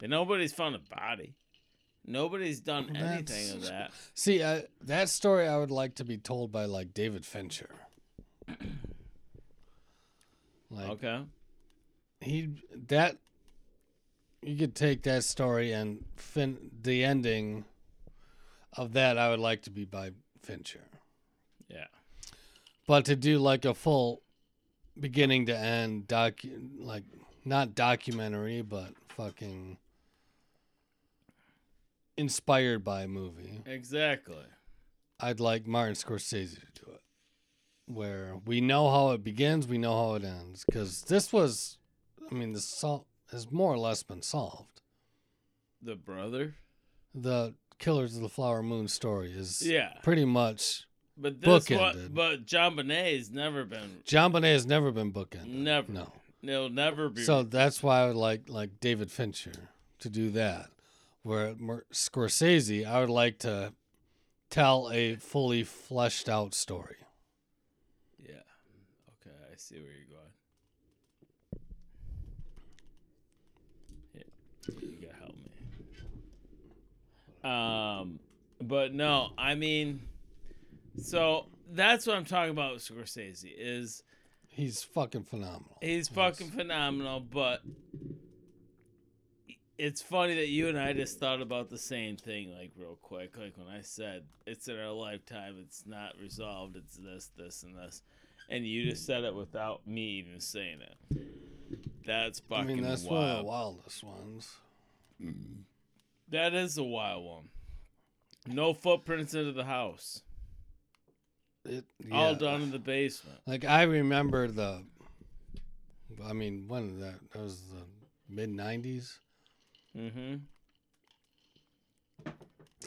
A: And nobody's found a body. Nobody's done
B: Well,
A: anything of that.
B: See, uh, that story I would like to be told by like David Fincher. Like
A: Okay.
B: he that you could take that story and fin the ending of that I would like to be by Fincher.
A: Yeah.
B: But to do like a full beginning to end doc like not documentary but fucking inspired by a movie.
A: Exactly.
B: I'd like Martin Scorsese to do it. Where we know how it begins, we know how it ends. Because this was, I mean, the sol- has more or less been solved.
A: The brother?
B: The Killers of the Flower Moon story is
A: Yeah.
B: pretty much.
A: But this one,
B: Bookended.
A: but JonBenét's never been
B: JonBenét has never been bookended.
A: never.
B: No.
A: It'll never be.
B: So that's why I would like like David Fincher to do that. Where Scorsese, I would like to tell a fully fleshed out story.
A: yeah. Okay, I see where you're going. Yeah, you gotta help me. Um, but no, I mean, so that's what I'm talking about with Scorsese is
B: He's fucking phenomenal.
A: He's
B: Yes.
A: fucking phenomenal, but it's funny that you and I just thought about the same thing, like real quick. Like when I said it's in our lifetime, it's not resolved. It's this, this, and this, and you just said it without me even saying it. That's fucking.
B: I mean, that's one of the wildest ones.
A: That is a wild one. No footprints into the house.
B: It,
A: All
B: yeah.
A: done in the basement.
B: Like I remember the. I mean, when that? That was the mid '90s.
A: Mm-hmm.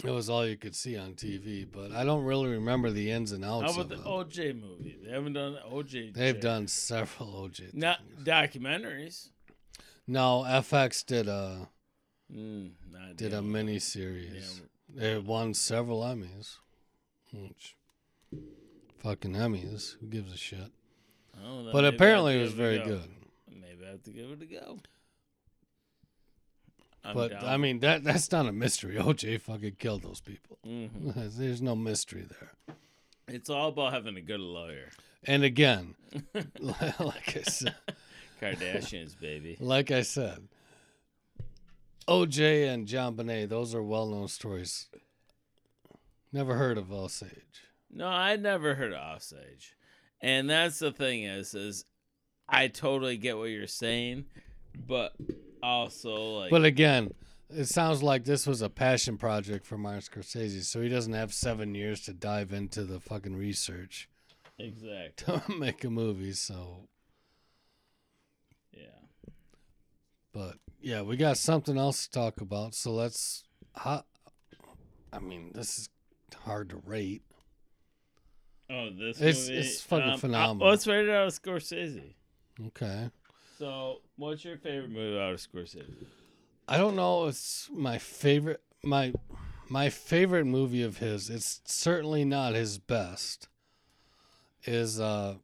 B: It was all you could see on TV, but I don't really remember the ins and outs.
A: How about
B: of
A: the
B: it.
A: OJ movie? They haven't done OJ.
B: They've done several OJ.
A: not
B: things.
A: documentaries.
B: No, FX did a
A: Mm,
B: did a mini series.
A: Yeah,
B: It won several Emmys. Which, fucking Emmys. Who gives a shit? But apparently it was very
A: go.
B: good.
A: Maybe I have to give it a go. I'm
B: But
A: down.
B: I mean that that's not a mystery. OJ fucking killed those people.
A: Mhm.
B: There's no mystery there.
A: it's all about having a good lawyer.
B: And again, like I said,
A: Kardashians, baby.
B: like I said, OJ and JonBenét, those are well-known stories. Never heard of Osage.
A: No, I never heard of Osage, and that's the thing is, is I totally get what you're saying, but also like,
B: But again, it sounds like this was a passion project for Martin Scorsese, so he doesn't have seven years to dive into the fucking research
A: exactly,
B: to make a movie. So,
A: yeah.
B: but yeah, we got something else to talk about. So let's. How, I mean, this is hard to rate.
A: Oh, this
B: It's-
A: movie,
B: it's fucking
A: um,
B: phenomenal.
A: Let's rate it out of Scorsese.
B: Okay.
A: So, what's your favorite movie out of Scorsese?
B: I don't know. It's my favorite. My my favorite movie of his. It's certainly not his best. Is uh.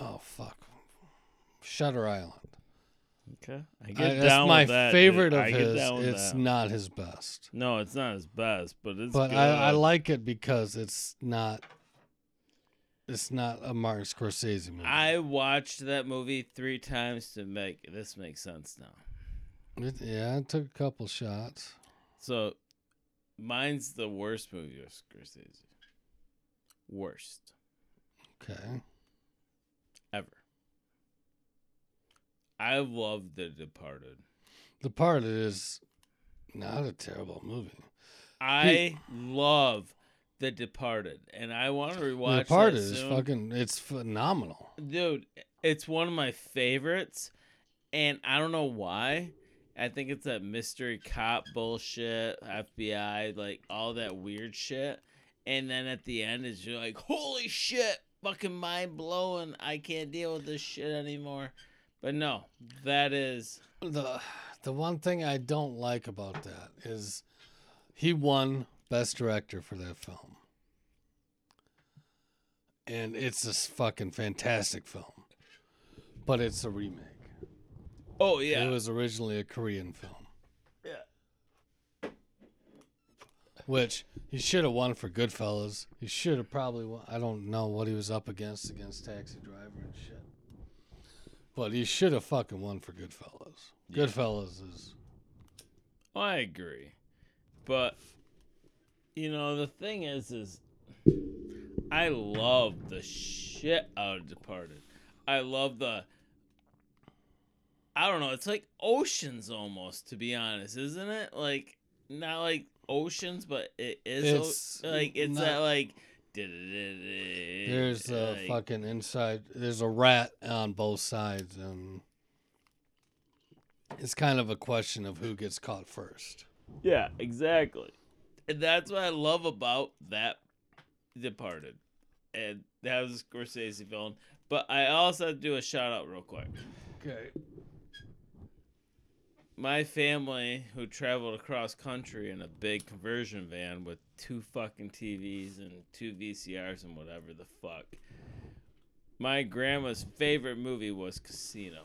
B: Oh fuck. Shutter Island.
A: Okay, I
B: I,
A: get
B: that's
A: down
B: my
A: with that,
B: favorite
A: I
B: of his. It's
A: that.
B: not his best,
A: No, it's not his best, but it's
B: but
A: good.
B: I, I like it because it's not. It's not a Martin Scorsese movie.
A: I watched that movie three times to make this make sense now.
B: It- yeah, it took a couple shots.
A: So, mine's the worst movie of Scorsese. Worst
B: Okay.
A: ever. I love The Departed.
B: The part is not a terrible movie.
A: I love The Departed, and I want to rewatch
B: the part
A: that
B: is fucking. It's phenomenal.
A: dude it's one of my favorites and i don't know why i think it's that mystery cop bullshit fbi like all that weird shit and then at the end it's you're like holy shit fucking mind blowing i can't deal with this shit anymore but no that is
B: the The one thing I don't like about that is he won best director for that film, and it's a fucking fantastic film, but it's a remake.
A: oh yeah
B: It was originally a Korean film.
A: Yeah.
B: Which he should have won for Goodfellas. He should have probably won. I don't know what he was up against against Taxi Driver and shit. But he should have fucking won for Goodfellas.
A: Yeah.
B: Goodfellas is
A: I agree. But you know, the thing is is I love the shit out of Departed. I love the I don't know, it's like oceans almost, to be honest, isn't it? Like not like oceans, but it is o- like it's
B: not-
A: that like
B: there's a
A: like-
B: fucking inside. There's a rat on both sides, and it's kind of a question of who gets caught first.
A: Yeah, exactly. And that's what I love about that Departed. And that was a Scorsese film. But I also have to do a shout out real quick.
B: Okay.
A: My family, who traveled across country in a big conversion van with two fucking TVs and two VCRs and whatever the fuck. My grandma's favorite movie was Casino.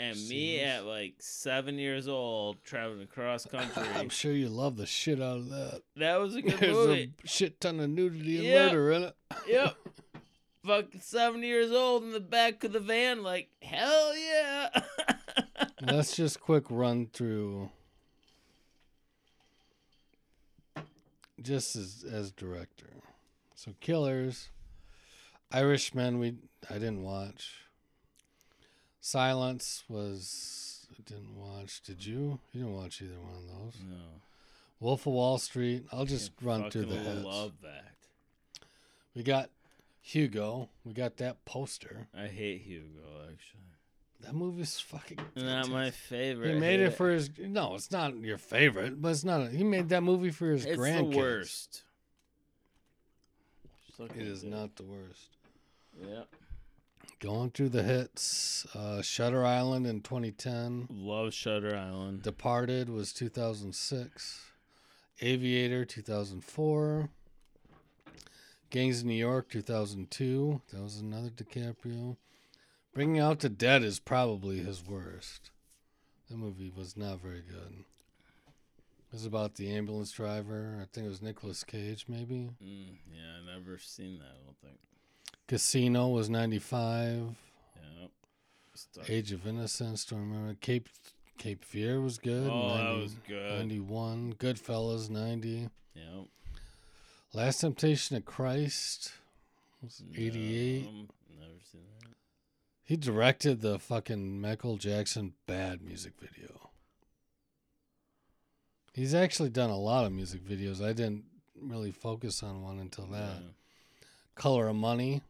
A: And me at like seven years old, traveling across country,
B: I'm sure you love the shit out of that.
A: that was a good
B: There's
A: movie.
B: a shit ton of nudity and
A: Yeah.
B: murder in it.
A: Yep. Fucking seven years old in the back of the van, like, hell yeah.
B: Let's just quick run through just as as director. So Killers, Irishman we I didn't watch. Silence was I didn't watch. Did you? You didn't watch either one of those.
A: no.
B: Wolf of Wall Street. I'll just run through the heads.
A: love that.
B: We got Hugo. We got that poster.
A: I hate Hugo, actually.
B: That movie's fucking.
A: Not my favorite.
B: He made it for his. No, it's not your favorite, but it's not. A, he made that movie for his
A: It's
B: grandkids.
A: It's the worst.
B: It is not the worst.
A: Yeah.
B: Going through the hits. Uh, Shutter Island in 2010.
A: Love Shutter Island.
B: Departed was 2006. Aviator 2004. Gangs of New York 2002. That was another DiCaprio. Bringing Out the Dead is probably his worst. That movie was not very good. It was about the ambulance driver. I think it was Nicolas Cage, maybe.
A: Mm, yeah, I never seen that. I don't think.
B: Casino was 95.
A: Yeah. Stuck.
B: Age of Innocence, don't remember. Cape Cape Fear was good.
A: Oh, that was good.
B: 91. Goodfellas, 90.
A: Yeah.
B: Last Temptation of Christ was 88.
A: No, never seen that.
B: He directed the fucking Michael Jackson Bad music video. He's actually done a lot of music videos. I didn't really focus on one until that.
A: Yeah.
B: Color of Money.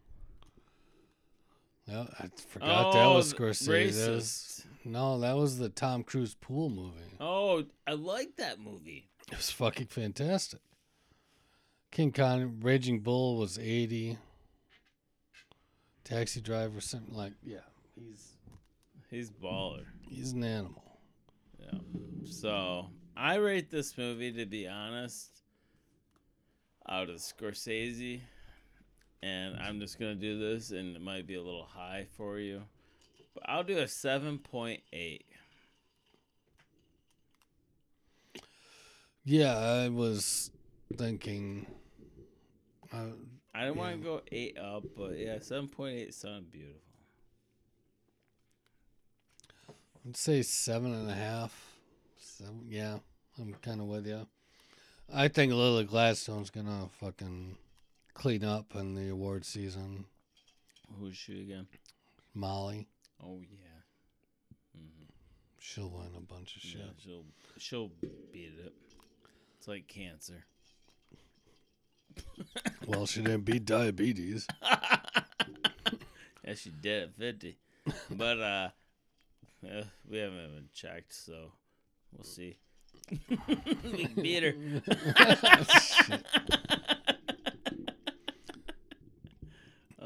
B: Yeah, I forgot that oh, was
A: Oh,
B: Scorsese. That was-
A: Racist.
B: no, that was the Tom Cruise pool movie.
A: Oh, I like that movie.
B: It was fucking fantastic. King Kong, Raging Bull was 80. Taxi Driver, something like, yeah, he's
A: He's baller.
B: he's an animal.
A: Yeah. So I rate this movie to be honest out of Scorsese, and I'm just gonna do this, and it might be a little high for you. But I'll do a seven point eight.
B: Yeah, I was thinking. Uh,
A: I don't want to go eight up, but yeah, seven point eight sounds beautiful.
B: I'd say seven and a half. Seven, yeah, I'm kind of with you. I think Lily Gladstone's gonna fucking clean up in the award season.
A: Who's she again?
B: Molly,
A: Oh yeah. hmm
B: she'll win a bunch of shit.
A: Yeah, she'll she'll beat it. It's like cancer.
B: Well, she didn't beat diabetes.
A: yeah, she did at fifty, but uh, we haven't even checked, so we'll see. we beat her.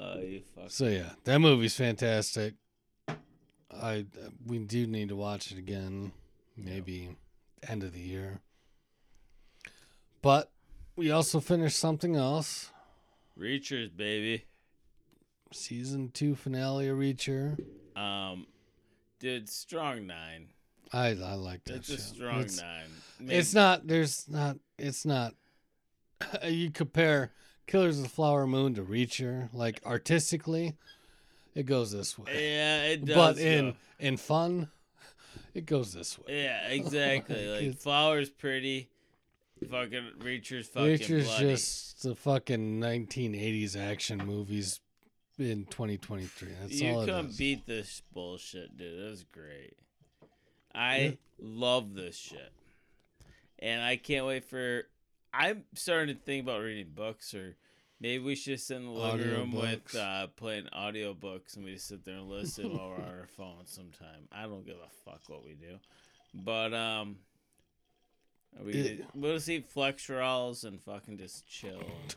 A: Oh, fuck.
B: So yeah, that movie's fantastic. I we do need to watch it again, maybe end of the year. But we also finished something else.
A: Reachers, baby.
B: Season two finale of Reacher.
A: Um, dude, strong nine.
B: I I like that
A: It's
B: shit.
A: a strong
B: it's,
A: nine.
B: it's not. There's not. It's not. You compare Killers of the Flower Moon to Reacher, like artistically, it goes this way.
A: Yeah, it does.
B: but in
A: go.
B: in fun, it goes this way.
A: yeah, exactly. Like
B: It's-
A: flowers, pretty. Fucking Reachers, fucking
B: Reacher's
A: bloody.
B: just the fucking 1980s action movies in 2023. That's
A: you
B: all it
A: couldn't
B: is.
A: beat this bullshit, dude. That's great. I
B: Yeah.
A: love this shit, and I can't wait for. I'm starting to think about reading books, or maybe we should sit in the living room with uh, playing audiobooks, and we just sit there and listen while we're on our phones. Sometime I don't give a fuck what we do, but um. We
B: It-
A: we'll just eat flex rolls and fucking just chill and,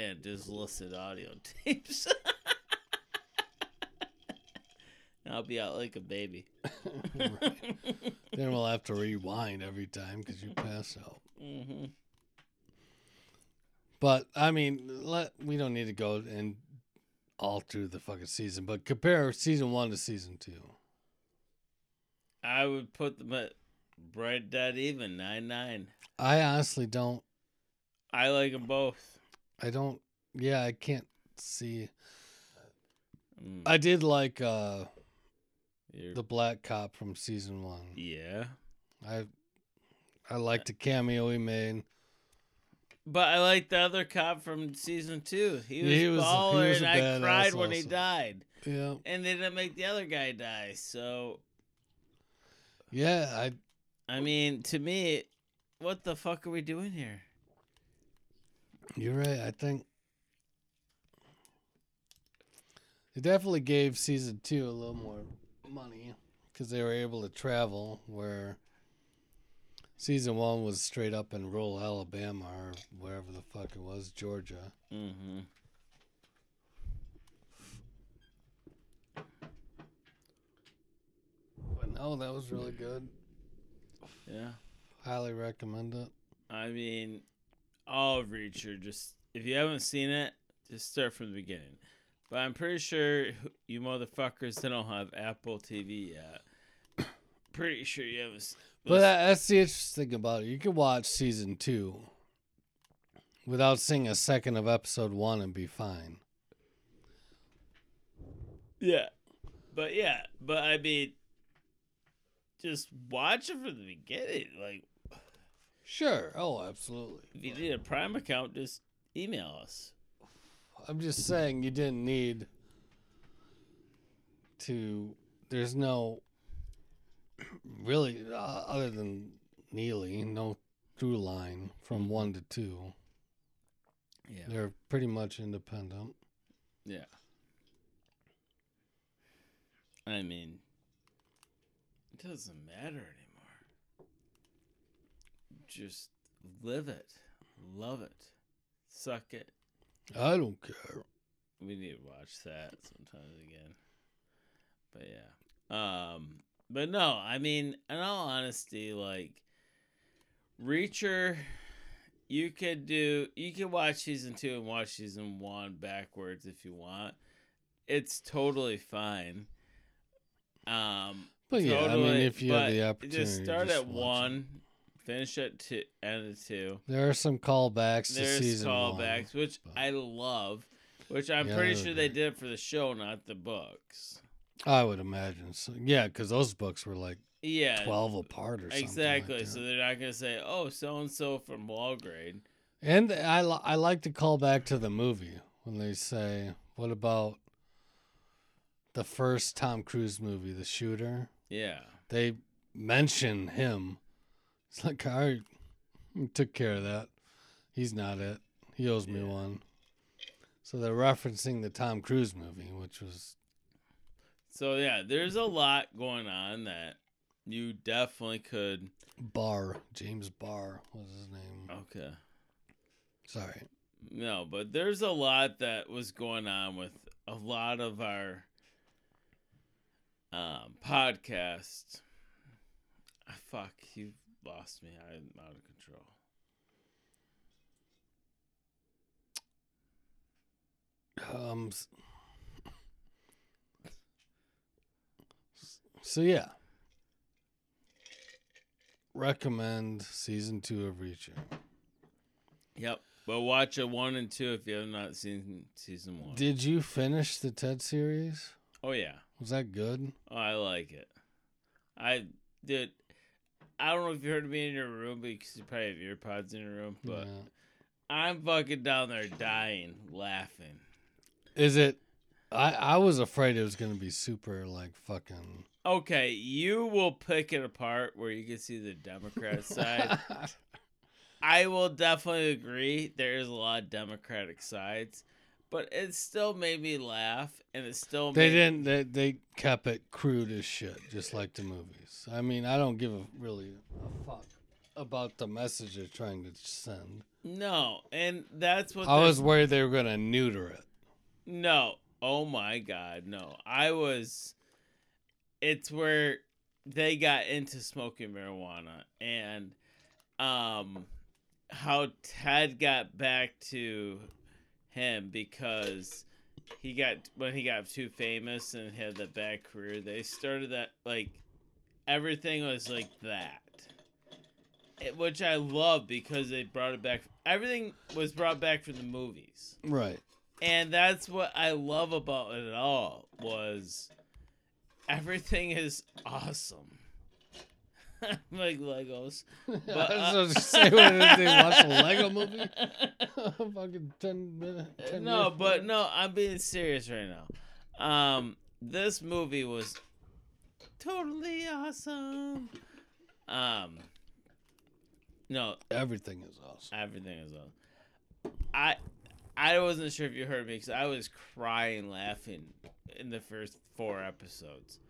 A: and just listen to audio tapes. I'll be out like a baby.
B: Right. Then we'll have to rewind every time because you pass out.
A: hmm
B: But I mean, let we don't need to go and all through the fucking season, but compare season one to season two.
A: I would put them at right dead even nine nine.
B: I honestly don't.
A: I like them both.
B: I don't. Yeah, I can't see.
A: Mm,
B: I did like uh
A: you're-
B: the black cop from season one.
A: yeah,
B: I I liked the cameo he made.
A: but I like the other cop from season two. He was,
B: He was- he
A: baller,
B: was
A: and I cried when he died.
B: Yeah,
A: And they didn't make the other guy die. So
B: yeah. I
A: I mean, to me, what the fuck are we doing here?
B: you're right. I think they definitely gave season two a little more money because they were able to travel where season one was straight up in rural Alabama or wherever the fuck it was, Georgia.
A: Mm-hmm.
B: But no, that was really good.
A: Yeah.
B: Highly recommend it.
A: I mean, all of Reacher. Just if you haven't seen it, just start from the beginning. But I'm pretty sure you motherfuckers that don't have Apple TV yet. Pretty sure you haven't. s-
B: But that, that's the interesting thing about it. You can watch season two without seeing a second of episode one and be fine.
A: yeah, but yeah, but I mean, just watch it from the beginning. Like,
B: Sure. Oh, absolutely.
A: if you need a Prime account, just email us.
B: I'm just saying you didn't need to. There's no really uh, other than Neagley, no through line from one to two.
A: Yeah.
B: They're pretty much independent.
A: Yeah. I mean, it doesn't matter anymore. Just live it, love it, suck it.
B: I don't care.
A: We need to watch that sometimes again. But yeah. Um but no, I mean, in all honesty, like Reacher you could do you could watch season two and watch season one backwards if you want. it's totally fine. Um,
B: But yeah, I mean, if you have the opportunity,
A: just start
B: just
A: at one, finish at two, end of two.
B: There are some callbacks to
A: There's
B: season
A: callbacks,
B: one.
A: which
B: but-
A: I love. Which I'm
B: Yeah,
A: pretty sure they did for the show, not the books.
B: I would imagine. So, yeah, because those books were like
A: Yeah,
B: twelve apart or something.
A: exactly.
B: Like
A: so they're not gonna say, "Oh, so and so from Margrave."
B: And I I like to call back to the movie when they say, "What about the first Tom Cruise movie, The Shooter?"
A: Yeah,
B: They mention him. It's like I took care of that. He's not it. He owes me
A: Yeah.
B: one. So they're referencing the Tom Cruise movie, which was
A: so yeah, there's a lot going on that you definitely could.
B: Barr. James Barr was his name.
A: Okay.
B: Sorry.
A: No, but there's a lot that was going on with a lot of our um, podcast. Ah, fuck, you lost me. I'm out of control.
B: Um. So yeah, recommend season two of Reacher.
A: Yep. But watch a one and two if you have not seen season one.
B: Did you finish the Ted series?
A: oh yeah.
B: Was that good?
A: Oh, I like it. I did. I don't know if you heard me in your room because you probably have earpods in your room, but. I'm fucking down there dying, laughing.
B: Is it? I I was afraid it was gonna be super like fucking.
A: Okay, you will pick it apart where you can see the Democrat side. I will definitely agree there is a lot of Democratic sides, but it still made me laugh, and it still
B: they
A: made,
B: didn't. They they kept it crude as shit, just like the movies. I mean, I don't give a really a fuck about the message they're trying to send.
A: No, and that's what
B: I was worried they were gonna neuter it.
A: No. Oh my god, no. I was it's where they got into smoking marijuana and um how Ted got back to him because he got when he got too famous and had that bad career, they started that like everything was like that. It- which I love because they brought it back. Everything was brought back from the movies
B: Right.
A: and that's what I love about it all was everything is awesome. like Legos. But,
B: I
A: uh,
B: was gonna say, what did they watch a Lego movie? Fucking ten minutes.
A: no, but no, I'm being serious right now. Um, this movie was totally awesome. Um, no,
B: everything is awesome.
A: everything is awesome. I I wasn't sure if you heard me because I was crying laughing in the first four episodes,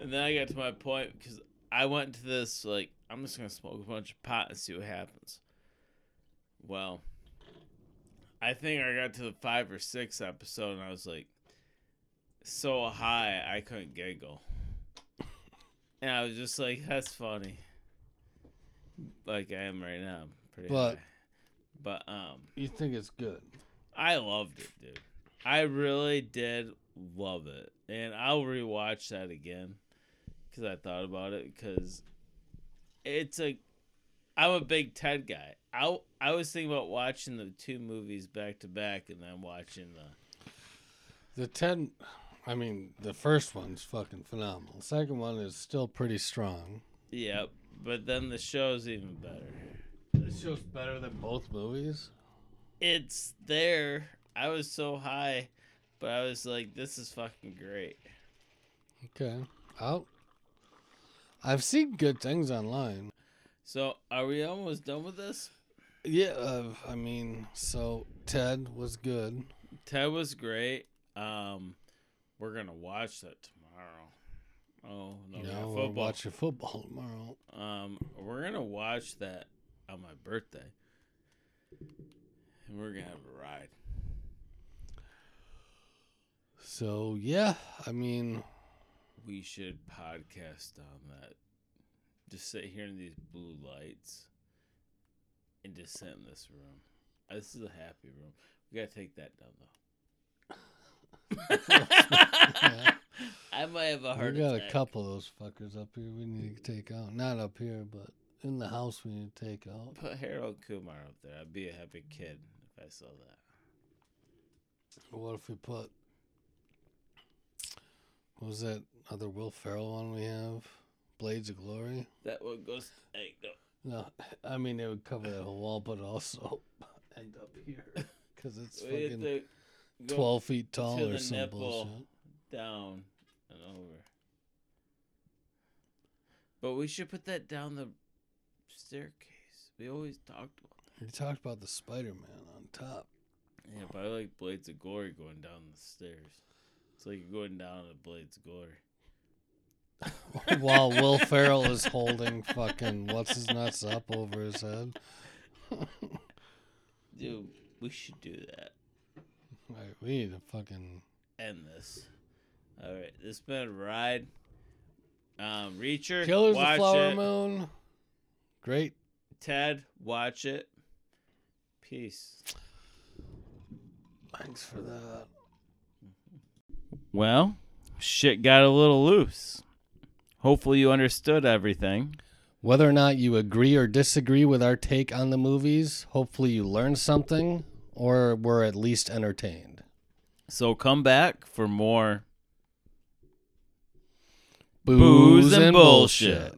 A: and then I got to my point because I went to this like I'm just gonna smoke a bunch of pot and see what happens. Well, I think I got to the five or six episode and I was like so high I couldn't giggle, and I was just like, "That's funny." Like I am right now, pretty
B: But-
A: high. But um,
B: You think it's good?
A: I loved it, dude. I really did love it, and I'll rewatch that again because I thought about it because it's a. I'm a big Ted guy. I I was thinking about watching the two movies back to back and then watching the.
B: The ten. I mean, the first one's fucking phenomenal. The second one is still pretty strong.
A: Yep, but then the show's even better.
B: The show's better than both movies.
A: It's there. I was so high, but I was like, "This is fucking great."
B: Okay. I'll. I've seen good things online.
A: So, are we almost done with this?
B: Yeah, uh, I mean, so Ted was good.
A: Ted was great. Um, we're gonna watch that tomorrow. Oh no, we
B: yeah,
A: got
B: we'll
A: football.
B: watch your football tomorrow.
A: Um, we're gonna watch that on my birthday, and we're gonna have a ride.
B: So yeah, I mean,
A: We should podcast on that. Just sit here in these blue lights, and just sit in this room. Uh, This is a happy room. We gotta take that down though. I might have a heart
B: we got
A: attack.
B: a couple of those fuckers up here we need to take out. Not up here, but in the house we need to take out.
A: Put Harold Kumar up there. I'd be a happy kid if I saw that.
B: What if we put what was that other Will Ferrell one we have? Blades of Glory?
A: That one goes. Hey, go.
B: No, I mean it would cover that whole wall, but also end up here because it's
A: We
B: fucking twelve feet tall or
A: the
B: some bullshit.
A: down and over. But we should put that down the staircase. We always talked about that.
B: We talked about the Spider Man on top.
A: Yeah, but I like Blades of Glory going down the stairs. It's like you're going down to Blades Glory.
B: While Will Ferrell is holding fucking what's his nuts up over his head.
A: Dude, we should do that.
B: Right, we need to fucking
A: End this. All right, this has been a ride. Um, Reacher,
B: Killers of Flower
A: it.
B: Moon. Great.
A: Ted, watch it. Peace.
B: Thanks for that.
A: Well, shit got a little loose. Hopefully, you understood everything.
B: Whether or not you agree or disagree with our take on the movies, hopefully you learned something or were at least entertained.
A: So come back for more
B: Booze, and bullshit.